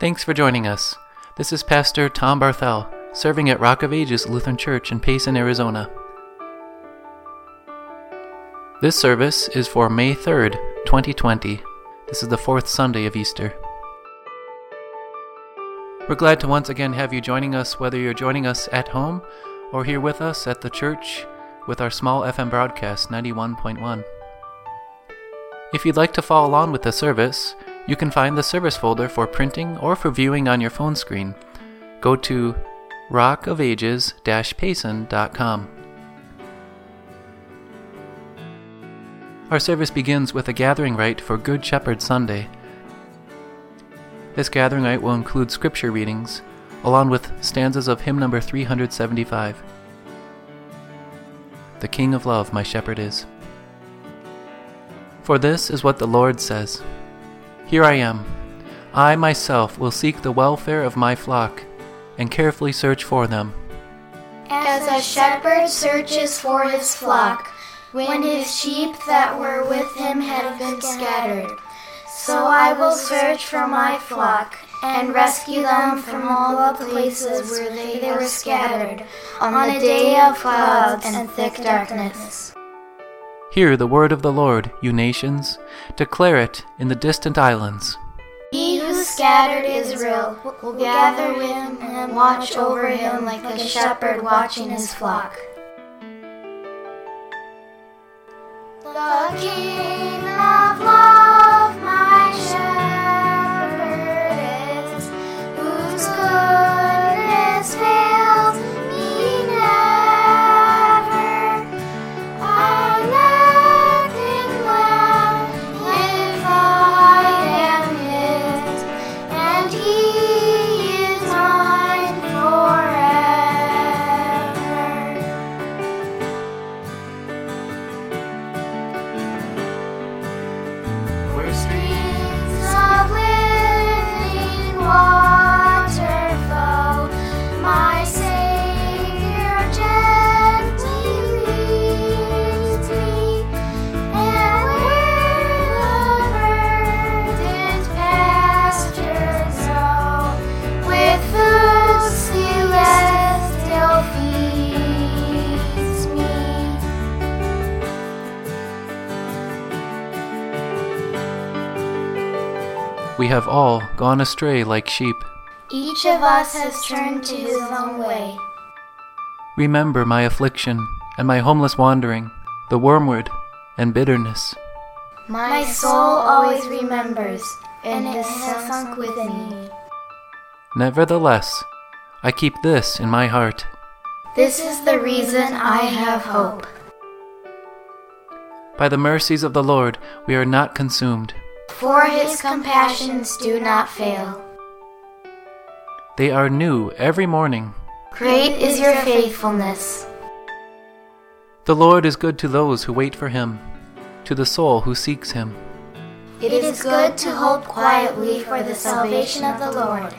Thanks for joining us. This is Pastor Tom Barthel, serving at Rock of Ages Lutheran Church in Payson, Arizona. This service is for May 3rd, 2020. This is the fourth Sunday of Easter. We're glad to once again have you joining us, whether you're joining us at home or here with us at the church with our small FM broadcast 91.1. If you'd like to follow along with the service, you can find the service folder for printing or for viewing on your phone screen. Go to rockofages-payson.com. Our service begins with a gathering rite for Good Shepherd Sunday. This gathering rite will include scripture readings, along with stanzas of hymn number 375. The King of Love, my shepherd is. For this is what the Lord says Here I am. I myself will seek the welfare of my flock and carefully search for them. As a shepherd searches for his flock when his sheep that were with him have been scattered. So I will search for my flock and rescue them from all the places where they were scattered on a day of clouds and thick darkness. Hear the word of the Lord, you nations. Declare it in the distant islands. He who scattered Israel will gather him and watch over him like a shepherd watching his flock. The King of Love, have all gone astray like sheep. Each of us has turned to his own way. Remember my affliction and my homeless wandering, the wormwood and bitterness. My soul always remembers, and it has sunk within me. Nevertheless, I keep this in my heart. This is the reason I have hope. By the mercies of the Lord, we are not consumed. For his compassions do not fail. They are new every morning. Great is your faithfulness. The Lord is good to those who wait for him, to the soul who seeks him. It is good to hope quietly for the salvation of the Lord.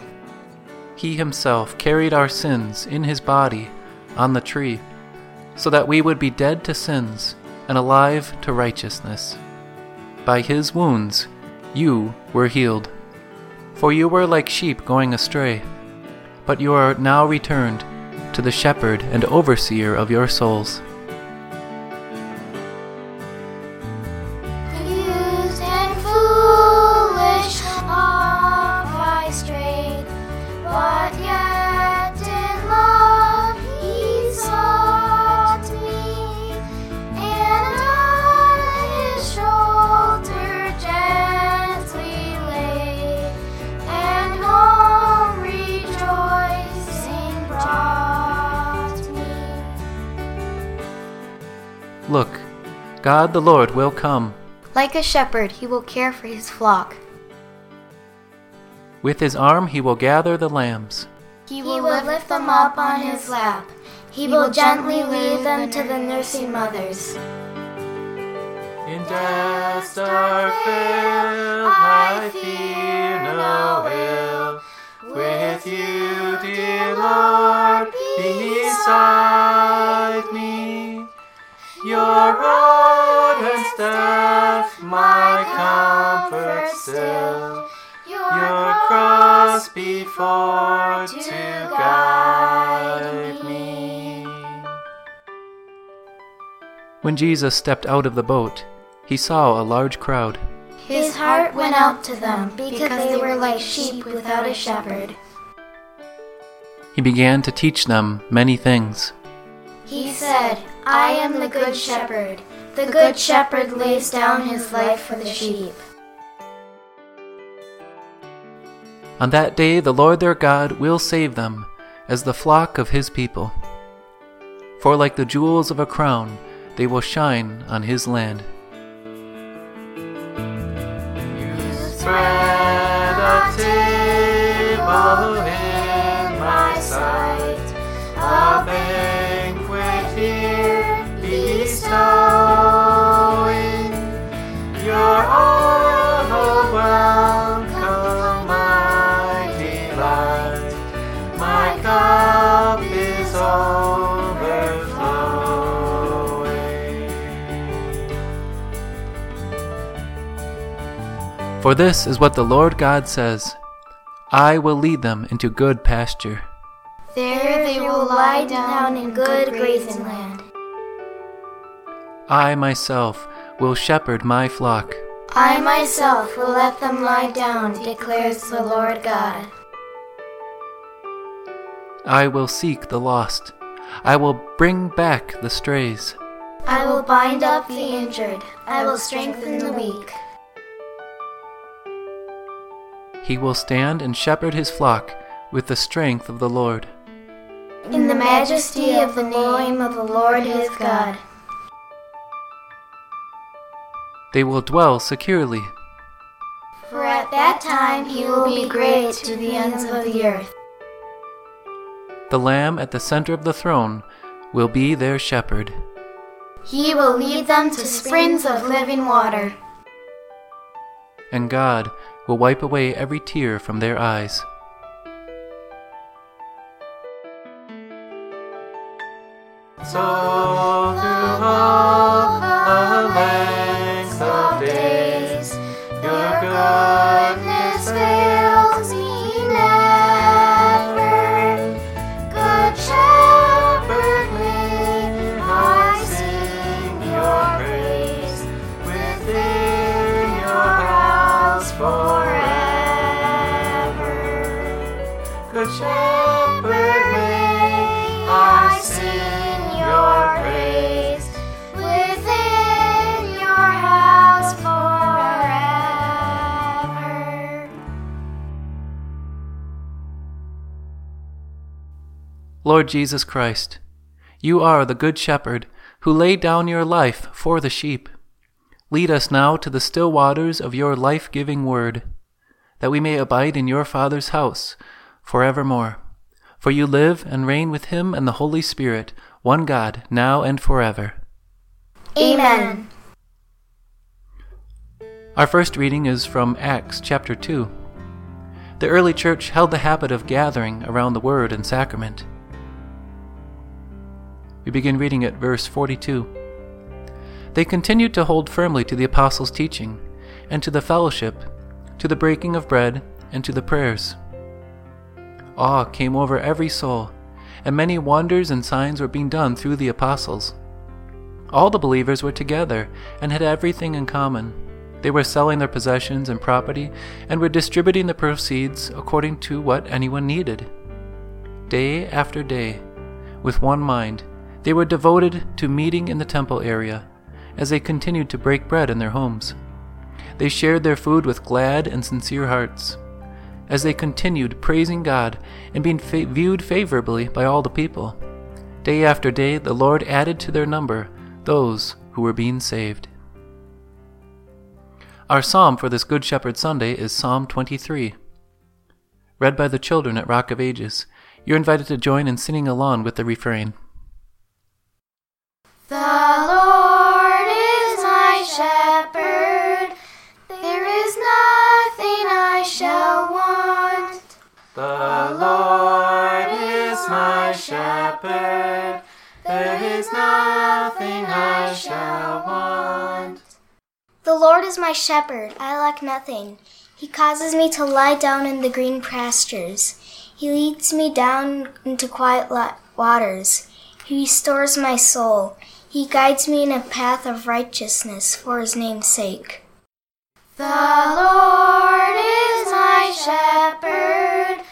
He himself carried our sins in his body on the tree, so that we would be dead to sins and alive to righteousness. By his wounds you were healed. For you were like sheep going astray, but you are now returned to the shepherd and overseer of your souls. Look, God the Lord will come. Like a shepherd, he will care for his flock. With his arm he will gather the lambs. He will lift them up on his lap. He will gently lead them to the nursing mothers. In death's dark veil, I fear no ill. With you, dear Lord, beside me. Your rod and staff, my comfort still. Your cross before to guide me. When Jesus stepped out of the boat, he saw a large crowd. His heart went out to them because they were like sheep without a shepherd. He began to teach them many things. He said, I am the good shepherd. The good shepherd lays down his life for the sheep. On that day, the Lord their God will save them as the flock of his people. For like the jewels of a crown, they will shine on his land. You spread a table in my sight, a For this is what the Lord God says I will lead them into good pasture. There they will lie down in good grazing land. I myself will shepherd my flock. I myself will let them lie down, declares the Lord God. I will seek the lost. I will bring back the strays. I will bind up the injured. I will strengthen the weak. He will stand and shepherd his flock with the strength of the Lord. In the majesty of the name of the Lord his God. They will dwell securely. For at that time he will be great to the ends of the earth. The Lamb at the center of the throne will be their shepherd. He will lead them to springs of living water. And God will wipe away every tear from their eyes. So Lord Jesus Christ, you are the Good Shepherd who laid down your life for the sheep. Lead us now to the still waters of your life giving word, that we may abide in your Father's house forevermore. For you live and reign with him and the Holy Spirit, one God, now and forever. Amen. Our first reading is from Acts chapter 2. The early church held the habit of gathering around the Word and Sacrament. We begin reading at verse 42. They continued to hold firmly to the apostles' teaching, and to the fellowship, to the breaking of bread, and to the prayers. Awe came over every soul, and many wonders and signs were being done through the apostles. All the believers were together and had everything in common. They were selling their possessions and property and were distributing the proceeds according to what anyone needed. Day after day, with one mind, they were devoted to meeting in the temple area as they continued to break bread in their homes. They shared their food with glad and sincere hearts as they continued praising God and being fa- viewed favorably by all the people. Day after day, the Lord added to their number those who were being saved. Our psalm for this Good Shepherd Sunday is Psalm 23. Read by the children at Rock of Ages, you're invited to join in singing along with the refrain. The Lord is my shepherd, there is nothing I shall want. The Lord is my shepherd, there is nothing I shall want. The Lord is my shepherd, I lack nothing. He causes me to lie down in the green pastures. He leads me down into quiet waters. He restores my soul. He guides me in a path of righteousness for his name's sake. The Lord is my shepherd.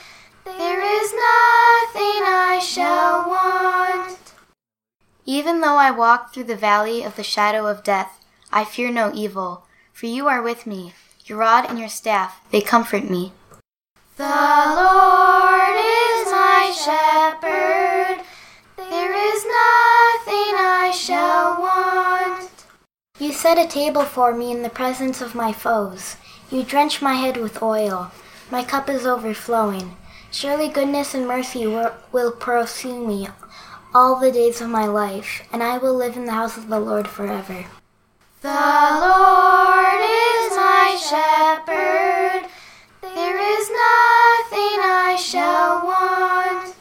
There is nothing I shall want. Even though I walk through the valley of the shadow of death, I fear no evil, for you are with me. Your rod and your staff, they comfort me. The Lord is my shepherd. I shall want. You set a table for me in the presence of my foes. You drench my head with oil. My cup is overflowing. Surely goodness and mercy will pursue me all the days of my life, and I will live in the house of the Lord forever. The Lord is my shepherd. There is nothing I shall want.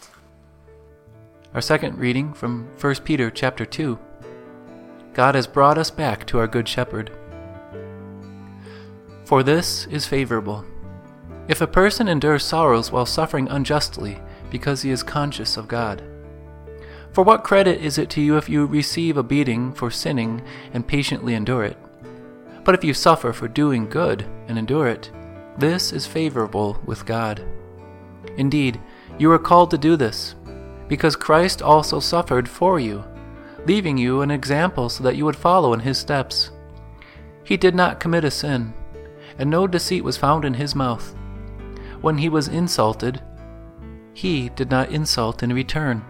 Our second reading from 1 Peter chapter 2. God has brought us back to our good shepherd. For this is favorable. If a person endures sorrows while suffering unjustly because he is conscious of God. For what credit is it to you if you receive a beating for sinning and patiently endure it? But if you suffer for doing good and endure it, this is favorable with God. Indeed, you are called to do this, because Christ also suffered for you, leaving you an example so that you would follow in his steps. He did not commit a sin, and no deceit was found in his mouth. When he was insulted, he did not insult in return.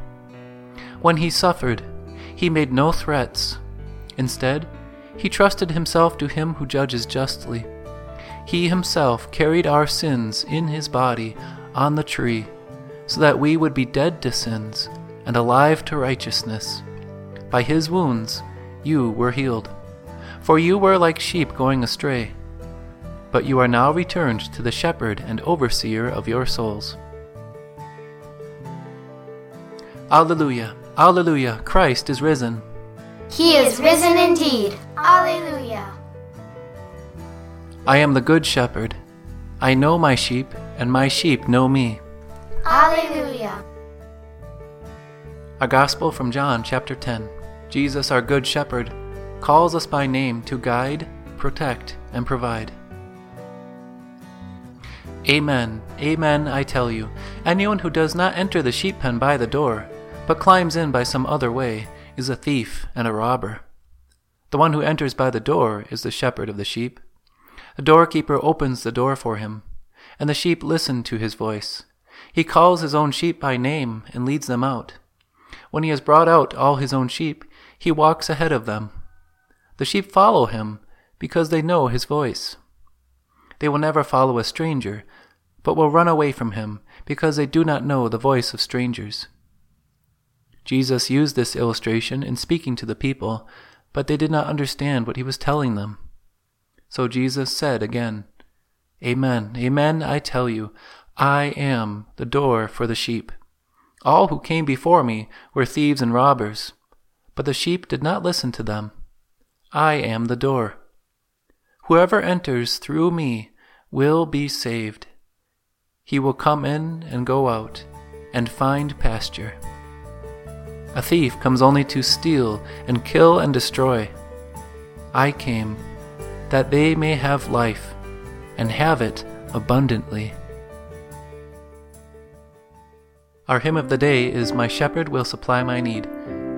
When he suffered, he made no threats. Instead, he trusted himself to him who judges justly. He himself carried our sins in his body on the tree, so that we would be dead to sins and alive to righteousness. By his wounds you were healed. For you were like sheep going astray, but you are now returned to the shepherd and overseer of your souls. Alleluia! Alleluia! Christ is risen. He is risen indeed. Alleluia! I am the good shepherd. I know my sheep, and my sheep know me. Alleluia! A Gospel from John chapter 10. Jesus, our good shepherd, calls us by name to guide, protect, and provide. Amen, amen, I tell you, anyone who does not enter the sheep pen by the door, but climbs in by some other way, is a thief and a robber. The one who enters by the door is the shepherd of the sheep. The doorkeeper opens the door for him, and the sheep listen to his voice. He calls his own sheep by name and leads them out. When he has brought out all his own sheep, he walks ahead of them. The sheep follow him because they know his voice. They will never follow a stranger, but will run away from him because they do not know the voice of strangers. Jesus used this illustration in speaking to the people, but they did not understand what he was telling them. So Jesus said again, Amen, amen, I tell you, I am the door for the sheep. All who came before me were thieves and robbers, but the sheep did not listen to them. I am the door. Whoever enters through me will be saved. He will come in and go out and find pasture. A thief comes only to steal and kill and destroy. I came that they may have life and have it abundantly. Our hymn of the day is My Shepherd Will Supply My Need,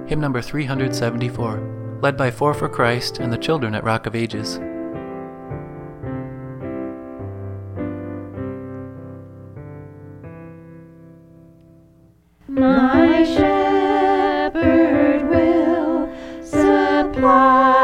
hymn number 374, led by Four for Christ and the children at Rock of Ages. My shepherd. will supply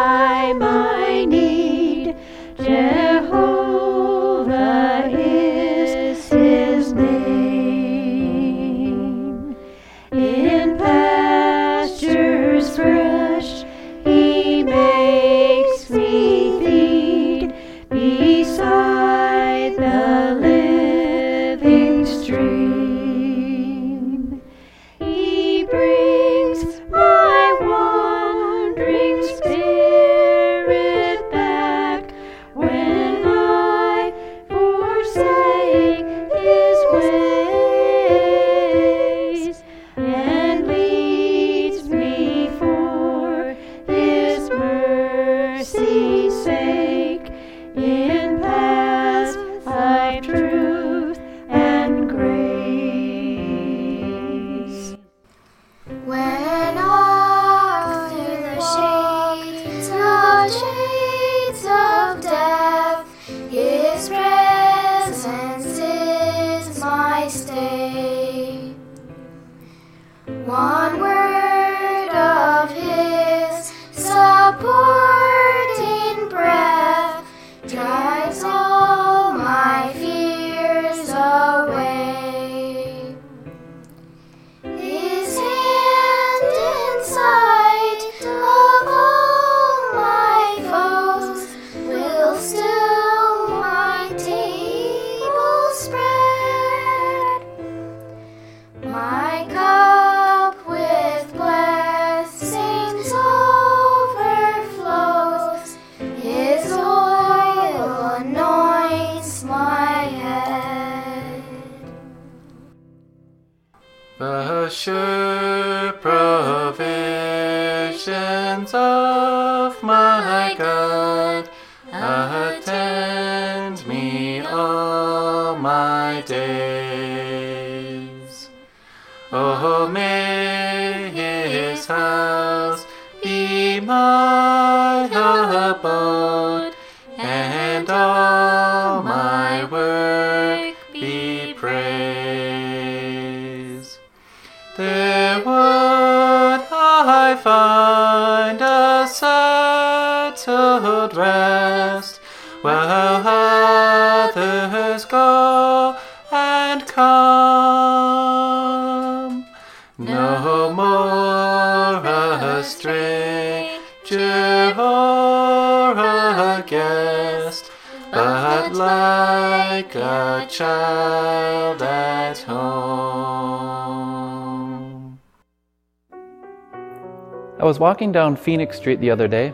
I was walking down Phoenix Street the other day,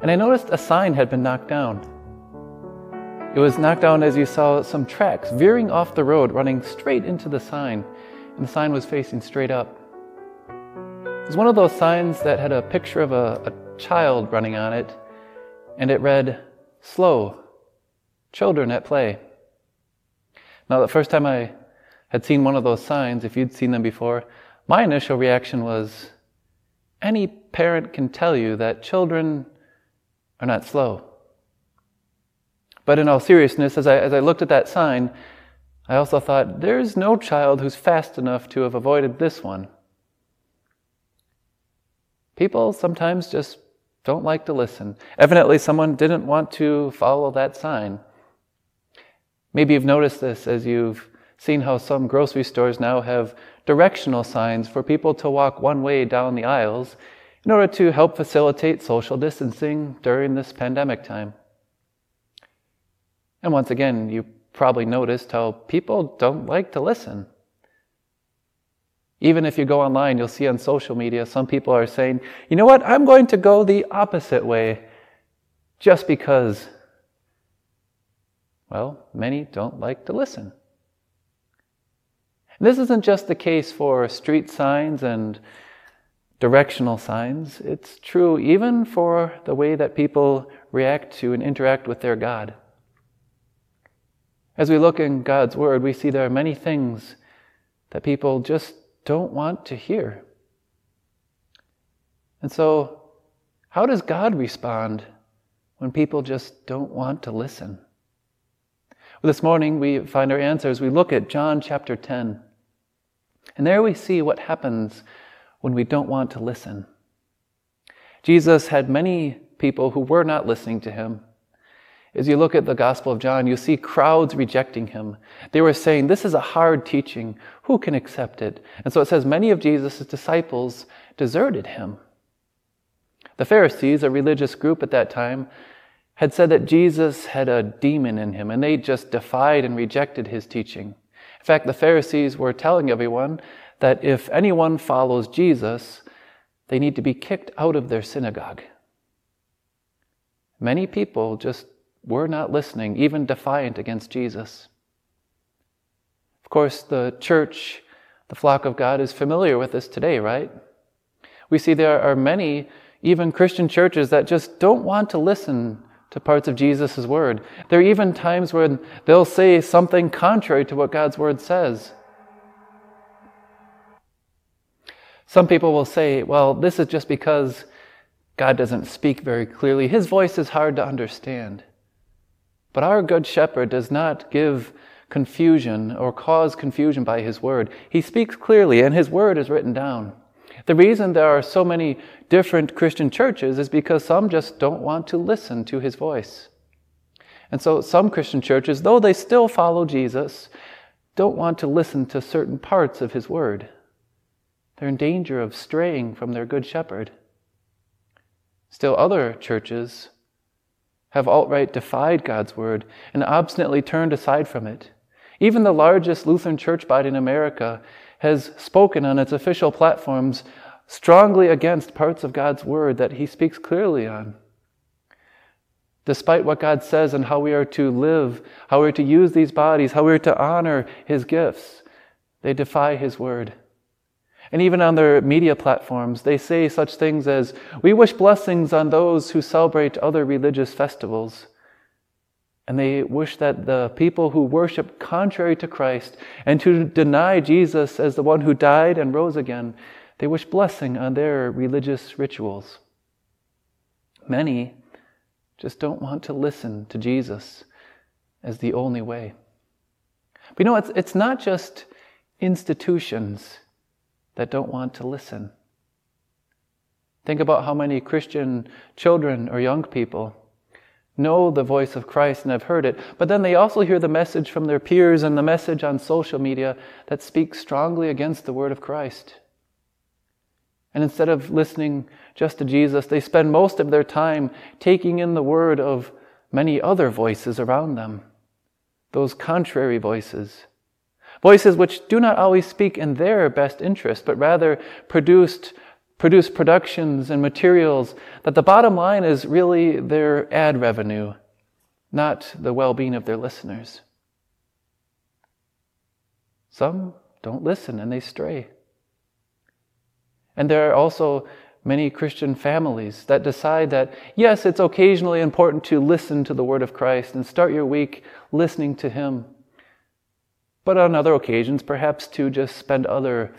and I noticed a sign had been knocked down. It was knocked down as you saw some tracks veering off the road, running straight into the sign, and the sign was facing straight up. It was one of those signs that had a picture of a, a child running on it, and it read, Slow, children at play. Now, the first time I had seen one of those signs, if you'd seen them before, my initial reaction was any parent can tell you that children are not slow. But in all seriousness, as I, as I looked at that sign, I also thought, there's no child who's fast enough to have avoided this one. People sometimes just don't like to listen. Evidently, someone didn't want to follow that sign. Maybe you've noticed this as you've seen how some grocery stores now have directional signs for people to walk one way down the aisles in order to help facilitate social distancing during this pandemic time. And once again, you probably noticed how people don't like to listen. Even if you go online, you'll see on social media some people are saying, you know what, I'm going to go the opposite way just because. Well, many don't like to listen. This isn't just the case for street signs and directional signs, it's true even for the way that people react to and interact with their God. As we look in God's Word, we see there are many things that people just don't want to hear. And so, how does God respond when people just don't want to listen? Well, this morning we find our answers. We look at John chapter 10. And there we see what happens when we don't want to listen. Jesus had many people who were not listening to him. As you look at the Gospel of John, you see crowds rejecting him. They were saying, This is a hard teaching. Who can accept it? And so it says, Many of Jesus' disciples deserted him. The Pharisees, a religious group at that time, had said that Jesus had a demon in him, and they just defied and rejected his teaching. In fact, the Pharisees were telling everyone that if anyone follows Jesus, they need to be kicked out of their synagogue. Many people just were not listening, even defiant against Jesus. Of course, the church, the flock of God, is familiar with this today, right? We see there are many, even Christian churches, that just don't want to listen to parts of Jesus' word. There are even times when they'll say something contrary to what God's word says. Some people will say, well, this is just because God doesn't speak very clearly. His voice is hard to understand. But our Good Shepherd does not give confusion or cause confusion by His Word. He speaks clearly, and His Word is written down. The reason there are so many different Christian churches is because some just don't want to listen to His voice. And so some Christian churches, though they still follow Jesus, don't want to listen to certain parts of His Word. They're in danger of straying from their Good Shepherd. Still, other churches have outright defied God's word and obstinately turned aside from it. Even the largest Lutheran church body in America has spoken on its official platforms strongly against parts of God's word that he speaks clearly on. Despite what God says and how we are to live, how we are to use these bodies, how we are to honor his gifts, they defy his word. And even on their media platforms, they say such things as, We wish blessings on those who celebrate other religious festivals. And they wish that the people who worship contrary to Christ and to deny Jesus as the one who died and rose again, they wish blessing on their religious rituals. Many just don't want to listen to Jesus as the only way. But you know, it's, it's not just institutions that don't want to listen. Think about how many Christian children or young people know the voice of Christ and have heard it, but then they also hear the message from their peers and the message on social media that speaks strongly against the word of Christ. And instead of listening just to Jesus, they spend most of their time taking in the word of many other voices around them, those contrary voices. Voices which do not always speak in their best interest, but rather produced, produce productions and materials that the bottom line is really their ad revenue, not the well being of their listeners. Some don't listen and they stray. And there are also many Christian families that decide that, yes, it's occasionally important to listen to the Word of Christ and start your week listening to Him. But on other occasions, perhaps to just spend other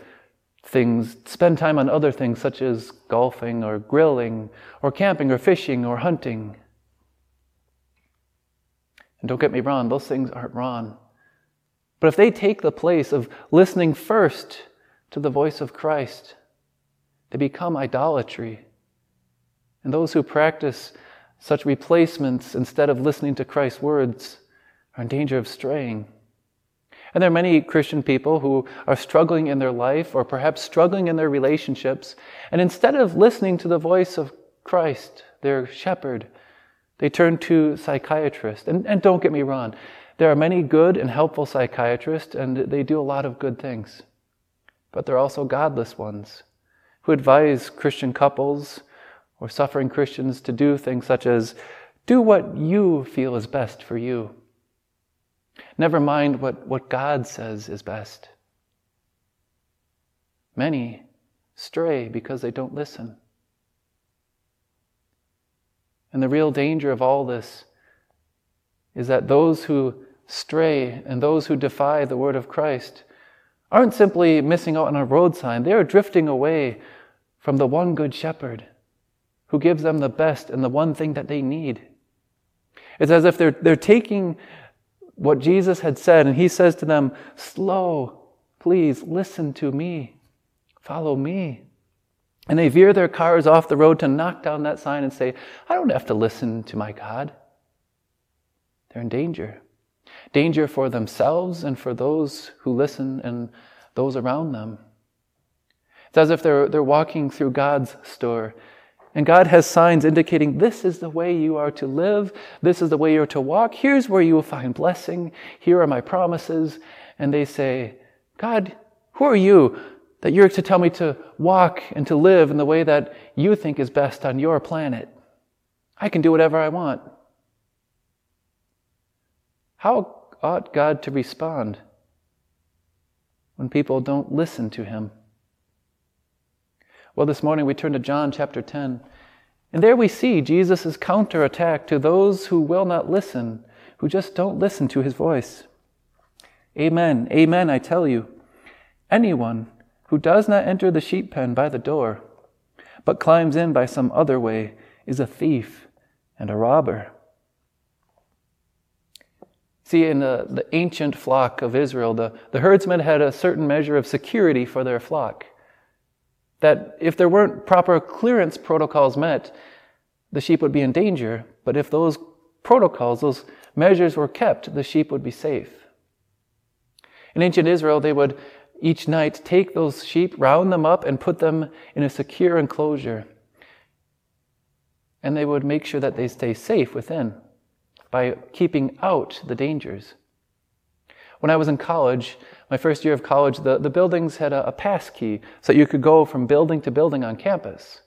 things, spend time on other things such as golfing or grilling or camping or fishing or hunting. And don't get me wrong, those things aren't wrong. But if they take the place of listening first to the voice of Christ, they become idolatry. And those who practice such replacements instead of listening to Christ's words are in danger of straying. And there are many Christian people who are struggling in their life or perhaps struggling in their relationships. And instead of listening to the voice of Christ, their shepherd, they turn to psychiatrists. And, and don't get me wrong, there are many good and helpful psychiatrists, and they do a lot of good things. But there are also godless ones who advise Christian couples or suffering Christians to do things such as do what you feel is best for you. Never mind what, what God says is best. Many stray because they don't listen. And the real danger of all this is that those who stray and those who defy the word of Christ aren't simply missing out on a road sign, they are drifting away from the one good shepherd who gives them the best and the one thing that they need. It's as if they're, they're taking what Jesus had said and he says to them, Slow, please listen to me, follow me. And they veer their cars off the road to knock down that sign and say, I don't have to listen to my God. They're in danger. Danger for themselves and for those who listen and those around them. It's as if they're, they're walking through God's store. And God has signs indicating this is the way you are to live, this is the way you're to walk, here's where you will find blessing, here are my promises. And they say, God, who are you that you're to tell me to walk and to live in the way that you think is best on your planet? I can do whatever I want. How ought God to respond when people don't listen to him? Well, this morning we turn to John chapter 10. And there we see Jesus' counterattack to those who will not listen, who just don't listen to his voice. Amen, amen, I tell you. Anyone who does not enter the sheep pen by the door, but climbs in by some other way, is a thief and a robber. See, in the, the ancient flock of Israel, the, the herdsmen had a certain measure of security for their flock that if there weren't proper clearance protocols met, the sheep would be in danger. But if those protocols, those measures were kept, the sheep would be safe. In ancient Israel, they would each night take those sheep, round them up, and put them in a secure enclosure. And they would make sure that they stay safe within by keeping out the dangers. When I was in college, my first year of college, the, the buildings had a, a pass key so you could go from building to building on campus.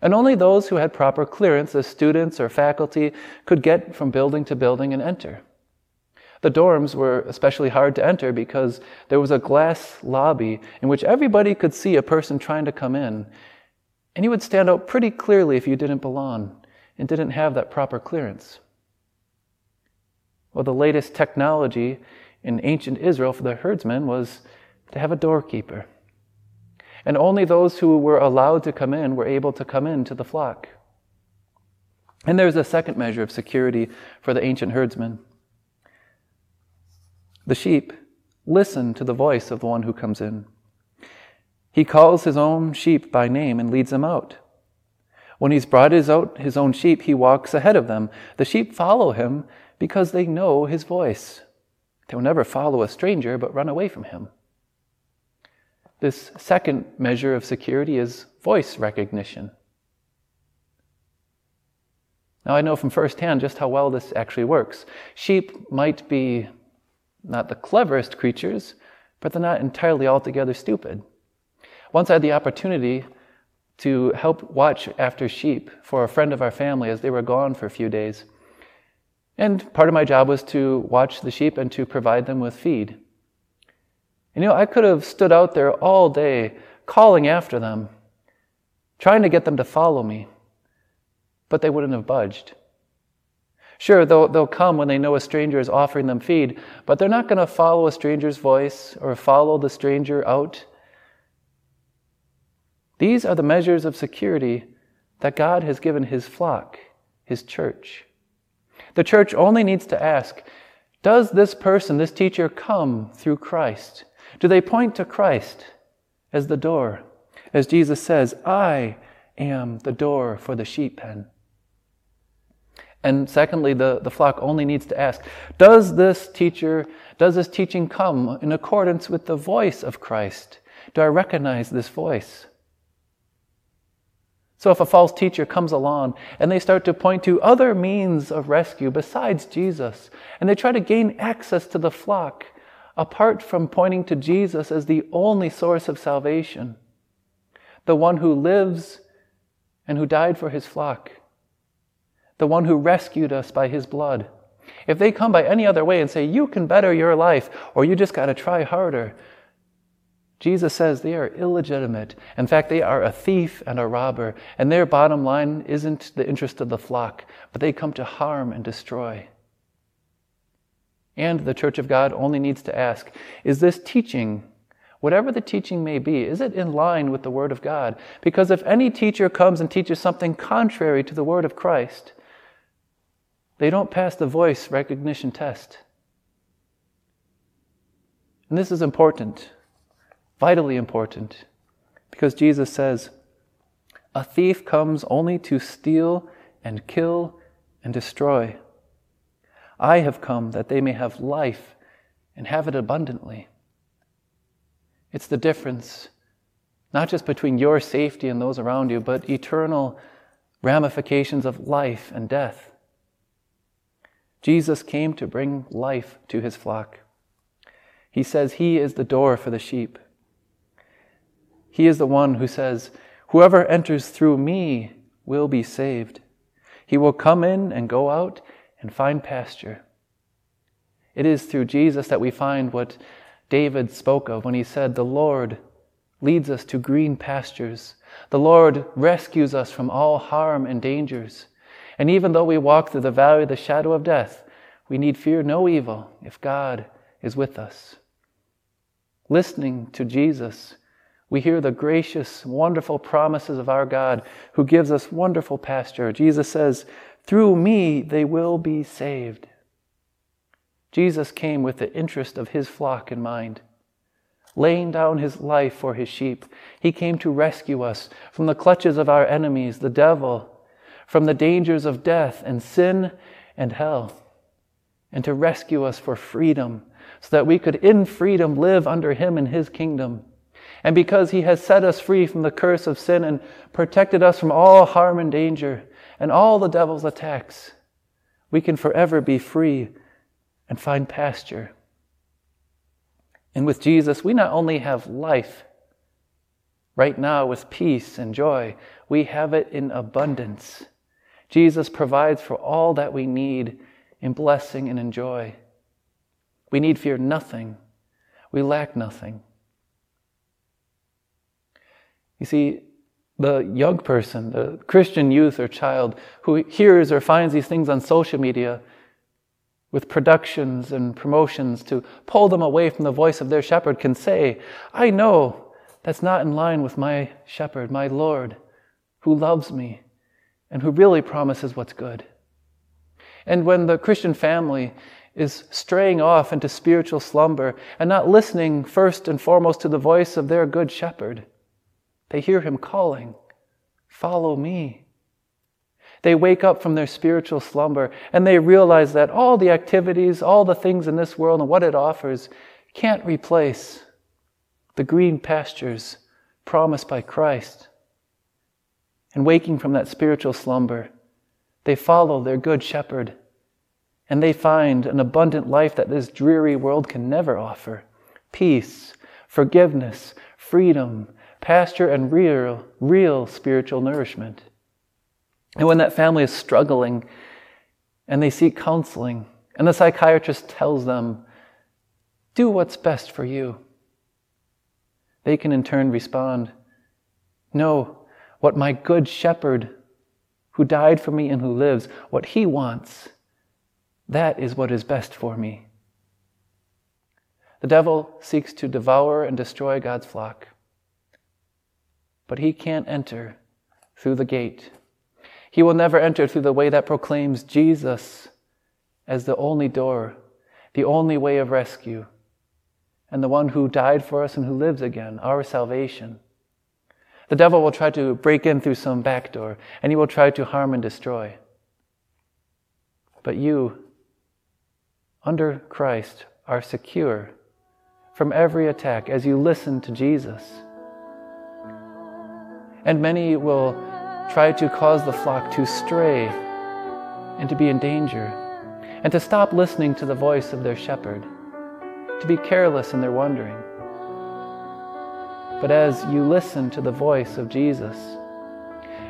And only those who had proper clearance as students or faculty could get from building to building and enter. The dorms were especially hard to enter because there was a glass lobby in which everybody could see a person trying to come in. And you would stand out pretty clearly if you didn't belong and didn't have that proper clearance. Well, the latest technology in ancient Israel for the herdsmen was to have a doorkeeper. And only those who were allowed to come in were able to come into the flock. And there's a second measure of security for the ancient herdsmen. The sheep listen to the voice of the one who comes in. He calls his own sheep by name and leads them out. When he's brought his, out, his own sheep, he walks ahead of them. The sheep follow him because they know his voice. Will never follow a stranger but run away from him. This second measure of security is voice recognition. Now, I know from firsthand just how well this actually works. Sheep might be not the cleverest creatures, but they're not entirely altogether stupid. Once I had the opportunity to help watch after sheep for a friend of our family as they were gone for a few days. And part of my job was to watch the sheep and to provide them with feed. And you know, I could have stood out there all day calling after them, trying to get them to follow me, but they wouldn't have budged. Sure, they'll, they'll come when they know a stranger is offering them feed, but they're not going to follow a stranger's voice or follow the stranger out. These are the measures of security that God has given His flock, His church. The church only needs to ask Does this person, this teacher, come through Christ? Do they point to Christ as the door? As Jesus says, I am the door for the sheep pen. And secondly, the, the flock only needs to ask, does this teacher, does this teaching come in accordance with the voice of Christ? Do I recognize this voice? So if a false teacher comes along and they start to point to other means of rescue besides Jesus, and they try to gain access to the flock apart from pointing to Jesus as the only source of salvation, the one who lives and who died for his flock, the one who rescued us by his blood. If they come by any other way and say, you can better your life, or you just got to try harder, Jesus says they are illegitimate. In fact, they are a thief and a robber, and their bottom line isn't the interest of the flock, but they come to harm and destroy. And the Church of God only needs to ask is this teaching, whatever the teaching may be, is it in line with the Word of God? Because if any teacher comes and teaches something contrary to the Word of Christ, they don't pass the voice recognition test. And this is important vitally important because Jesus says, A thief comes only to steal and kill and destroy. I have come that they may have life and have it abundantly. It's the difference, not just between your safety and those around you, but eternal ramifications of life and death. Jesus came to bring life to his flock. He says he is the door for the sheep. He is the one who says, Whoever enters through me will be saved. He will come in and go out and find pasture. It is through Jesus that we find what David spoke of when he said, The Lord leads us to green pastures. The Lord rescues us from all harm and dangers. And even though we walk through the valley of the shadow of death, we need fear no evil if God is with us. Listening to Jesus we hear the gracious, wonderful promises of our God who gives us wonderful pasture. Jesus says, Through me they will be saved. Jesus came with the interest of his flock in mind, laying down his life for his sheep. He came to rescue us from the clutches of our enemies, the devil, from the dangers of death and sin and hell, and to rescue us for freedom, so that we could in freedom live under him in his kingdom. And because he has set us free from the curse of sin and protected us from all harm and danger and all the devil's attacks, we can forever be free and find pasture. And with Jesus, we not only have life right now with peace and joy, we have it in abundance. Jesus provides for all that we need in blessing and in joy. We need fear nothing. We lack nothing. You see, the young person, the Christian youth or child who hears or finds these things on social media with productions and promotions to pull them away from the voice of their shepherd can say, I know that's not in line with my shepherd, my Lord, who loves me and who really promises what's good. And when the Christian family is straying off into spiritual slumber and not listening first and foremost to the voice of their good shepherd, they hear him calling, Follow me. They wake up from their spiritual slumber and they realize that all the activities, all the things in this world and what it offers can't replace the green pastures promised by Christ. And waking from that spiritual slumber, they follow their good shepherd and they find an abundant life that this dreary world can never offer peace, forgiveness, freedom, pasture, and real, real spiritual nourishment. And when that family is struggling and they seek counseling, and the psychiatrist tells them, do what's best for you, they can in turn respond, No, what my good shepherd, who died for me and who lives, what he wants, that is what is best for me. The devil seeks to devour and destroy God's flock, but he can't enter through the gate. He will never enter through the way that proclaims Jesus as the only door, the only way of rescue, and the one who died for us and who lives again, our salvation. The devil will try to break in through some back door, and he will try to harm and destroy. But you, under Christ, are secure from every attack as you listen to Jesus. And many will try to cause the flock to stray and to be in danger, and to stop listening to the voice of their shepherd, to be careless in their wandering. But as you listen to the voice of Jesus,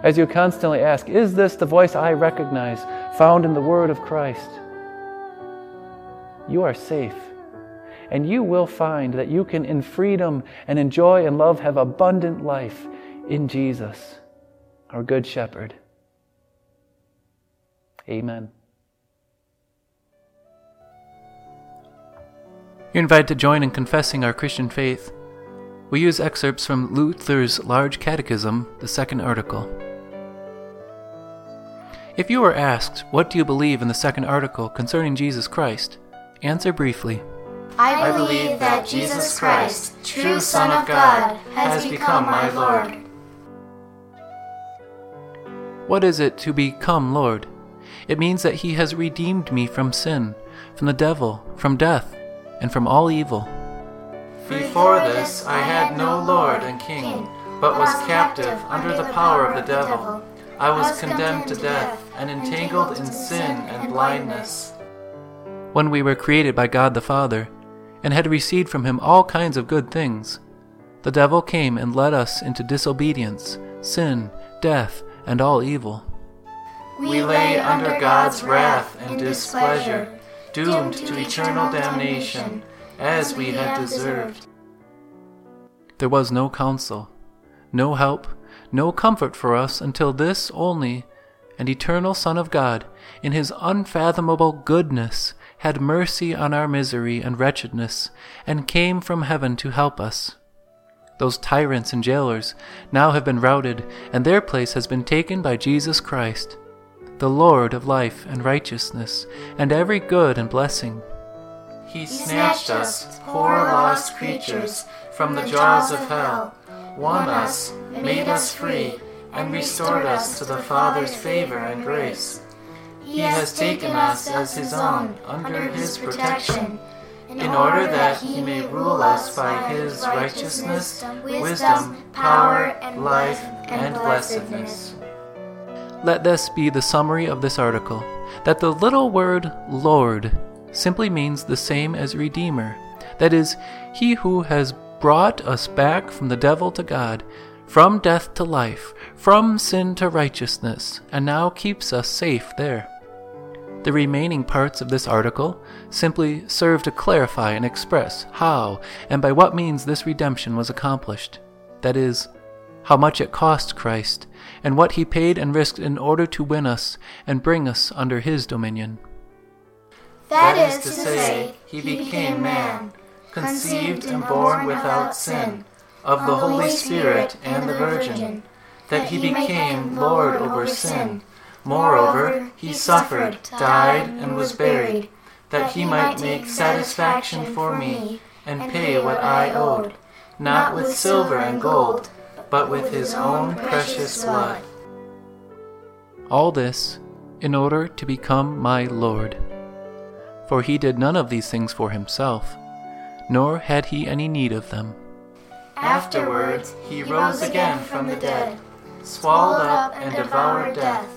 as you constantly ask, Is this the voice I recognize found in the Word of Christ? You are safe. And you will find that you can, in freedom and in joy and love, have abundant life in Jesus, our Good Shepherd. Amen. You're invited to join in confessing our Christian faith. We use excerpts from Luther's Large Catechism, the second article. If you are asked, What do you believe in the second article concerning Jesus Christ? answer briefly. I believe that Jesus Christ, true Son of God, has become my Lord. What is it to become Lord? It means that He has redeemed me from sin, from the devil, from death, and from all evil. Before this, I had no Lord and King, but was captive under the power of the devil. I was condemned to death and entangled in sin and blindness. When we were created by God the Father, and had received from Him all kinds of good things, the devil came and led us into disobedience, sin, death, and all evil. We lay under God's wrath and displeasure, doomed to eternal damnation, as we had deserved. There was no counsel, no help, no comfort for us until this only and eternal Son of God, in his unfathomable goodness, had mercy on our misery and wretchedness, and came from heaven to help us. Those tyrants and jailers now have been routed, and their place has been taken by Jesus Christ, the Lord of life and righteousness, and every good and blessing. He snatched us, poor lost creatures, from the jaws of hell, won us, made us free, and restored us to the Father's favor and grace. He has taken us as his own under his protection, in order that he may rule us by his righteousness, wisdom, power, life, and blessedness. Let this be the summary of this article that the little word Lord simply means the same as Redeemer. That is, he who has brought us back from the devil to God, from death to life, from sin to righteousness, and now keeps us safe there. The remaining parts of this article simply serve to clarify and express how and by what means this redemption was accomplished. That is, how much it cost Christ, and what he paid and risked in order to win us and bring us under his dominion. That is to say, he became man, conceived and born without sin, of the Holy Spirit and the Virgin, that he became Lord over sin. Moreover, he suffered, died, and was buried, that he might make satisfaction for me and pay what I owed, not with silver and gold but with his own precious blood. All this in order to become my Lord. For he did none of these things for himself, nor had he any need of them. Afterwards, he rose again from the dead, swallowed up and devoured death,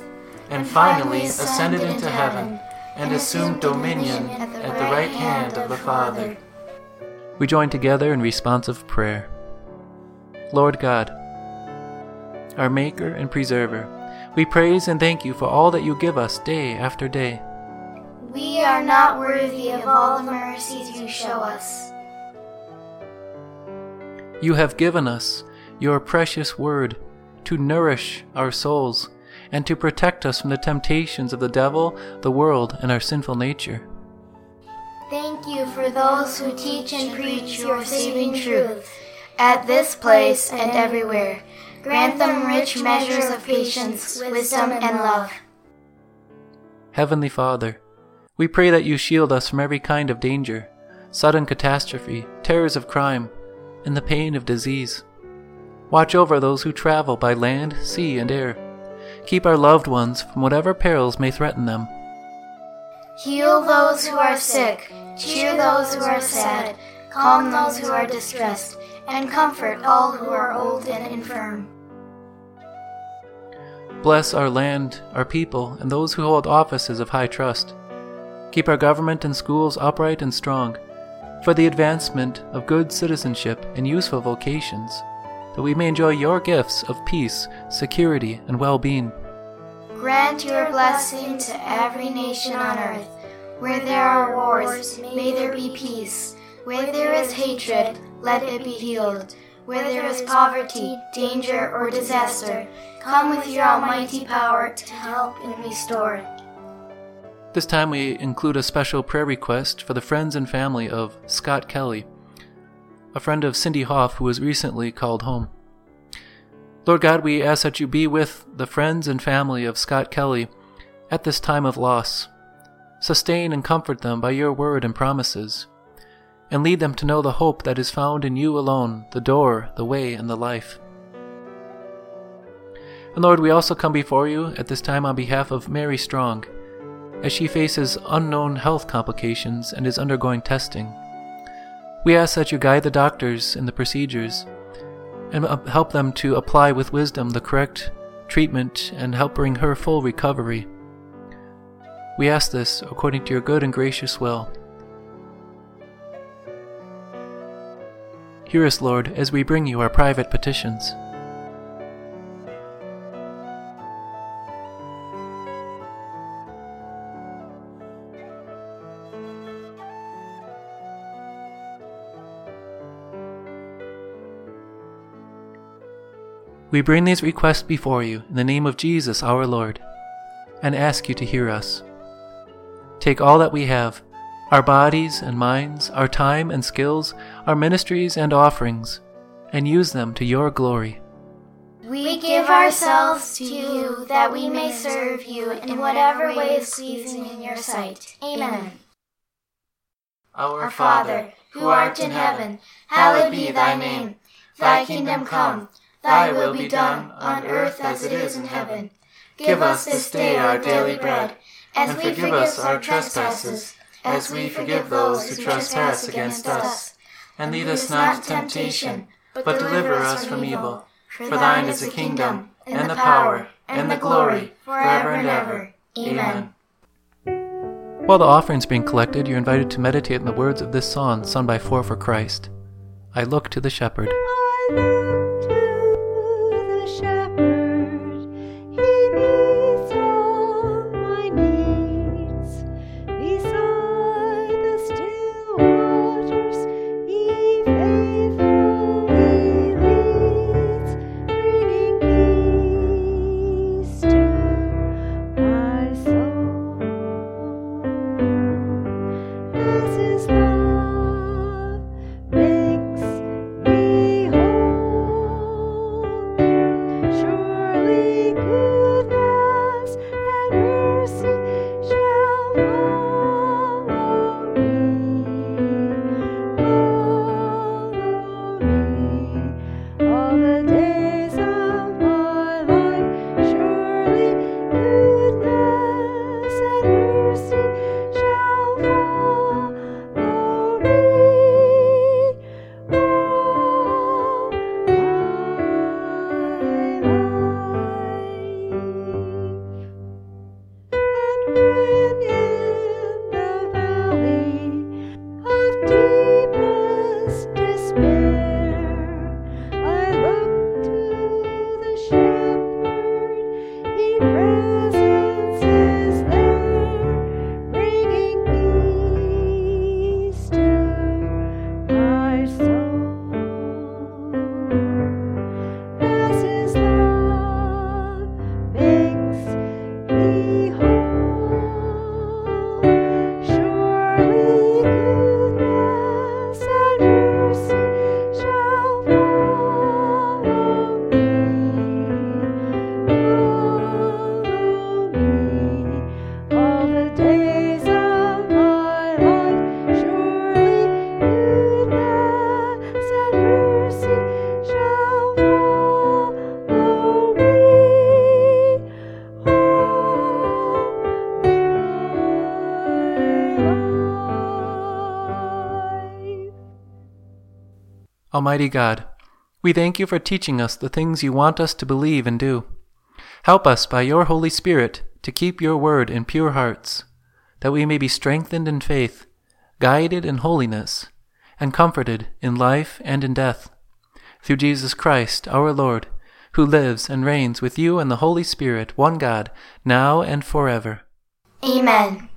and finally ascended into heaven and assumed dominion at the right hand of the Father. We join together in responsive prayer. Lord God, our Maker and Preserver. We praise and thank you for all that you give us day after day. We are not worthy of all the mercies you show us. You have given us your precious word to nourish our souls and to protect us from the temptations of the devil, the world, and our sinful nature. Thank you for those who teach and preach your saving truth at this place and everywhere Grant them rich measures of patience, wisdom, and love. Heavenly Father, we pray that you shield us from every kind of danger, sudden catastrophe, terrors of crime, and the pain of disease. Watch over those who travel by land, sea, and air. Keep our loved ones from whatever perils may threaten them. Heal those who are sick, cheer those who are sad, calm those who are distressed, and comfort all who are old and infirm. Bless our land, our people, and those who hold offices of high trust. Keep our government and schools upright and strong, for the advancement of good citizenship and useful vocations, that we may enjoy your gifts of peace, security, and well being. Grant your blessing to every nation on earth. Where there are wars, may there be peace. Where there is hatred, let it be healed. Where there is poverty, danger, or disaster, come with your almighty power to help and restore. This time we include a special prayer request for the friends and family of Scott Kelly, a friend of Cindy Hoff who was recently called home. Lord God, we ask that you be with the friends and family of Scott Kelly at this time of loss. Sustain and comfort them by your word and promises and lead them to know the hope that is found in you alone, the door, the way, and the life. And Lord, we also come before you at this time on behalf of Mary Strong, as she faces unknown health complications and is undergoing testing. We ask that you guide the doctors in the procedures and help them to apply with wisdom the correct treatment and help bring her full recovery. We ask this according to your good and gracious will. Hear us, Lord, as we bring you our private petitions. We bring these requests before you in the name of Jesus our Lord, and ask you to hear us. Take all that we have our bodies and minds, our time and skills, our ministries and offerings, and use them to your glory. We give ourselves to you that we may serve you in whatever way is pleasing in your sight. Amen. Our Father, who art in heaven, hallowed be thy name. Thy kingdom come, thy will be done on earth as it is in heaven. Give us this day our daily bread, and forgive us our trespasses as we forgive those who trespass against us. And lead us not to temptation, but deliver us from evil. For thine is the kingdom, and the power, and the glory, forever and ever. Amen. While the offering's being collected, you're invited to meditate on the words of this song sung by Four for Christ. I look to the shepherd. Almighty God, we thank you for teaching us the things you want us to believe and do. Help us by your Holy Spirit to keep your word in pure hearts, that we may be strengthened in faith, guided in holiness, and comforted in life and in death. Through Jesus Christ, our Lord, who lives and reigns with you and the Holy Spirit, one God, now and forever. Amen.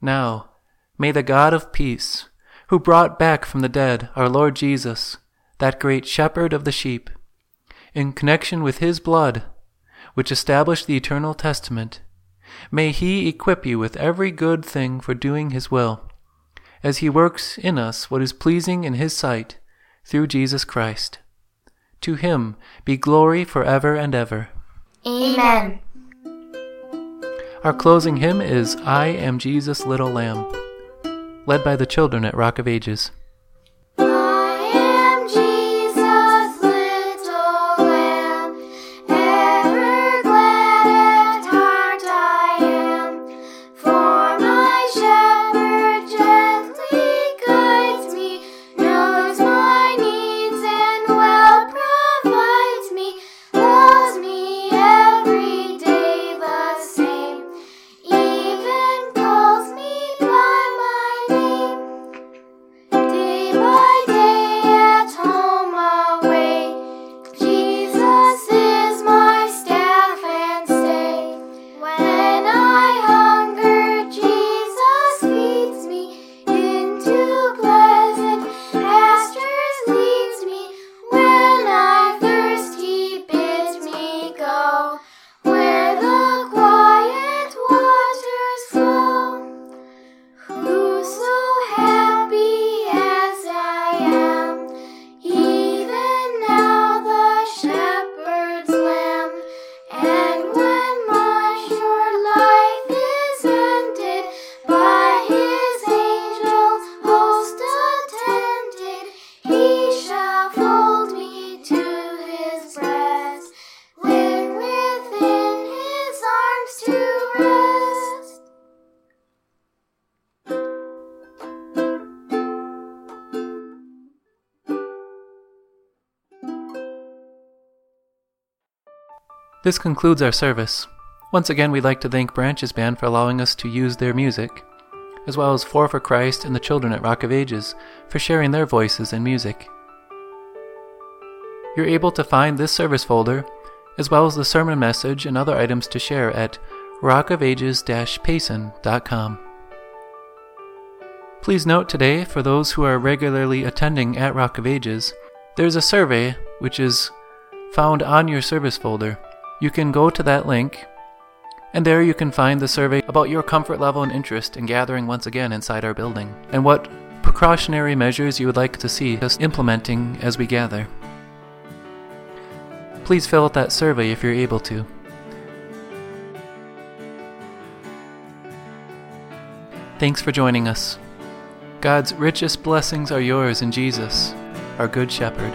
Now, may the God of peace, who brought back from the dead our Lord Jesus, that great shepherd of the sheep, in connection with his blood, which established the eternal testament, may he equip you with every good thing for doing his will, as he works in us what is pleasing in his sight, through Jesus Christ. To him be glory forever and ever. Amen. Our closing hymn is I Am Jesus' Little Lamb, led by the children at Rock of Ages. This concludes our service. Once again, we'd like to thank Branches Band for allowing us to use their music, as well as Four for Christ and the children at Rock of Ages for sharing their voices and music. You're able to find this service folder, as well as the sermon message and other items to share at rockofages-payson.com. Please note today, for those who are regularly attending at Rock of Ages, there's a survey which is found on your service folder. You can go to that link, and there you can find the survey about your comfort level and interest in gathering once again inside our building, and what precautionary measures you would like to see us implementing as we gather. Please fill out that survey if you're able to. Thanks for joining us. God's richest blessings are yours in Jesus, our Good Shepherd.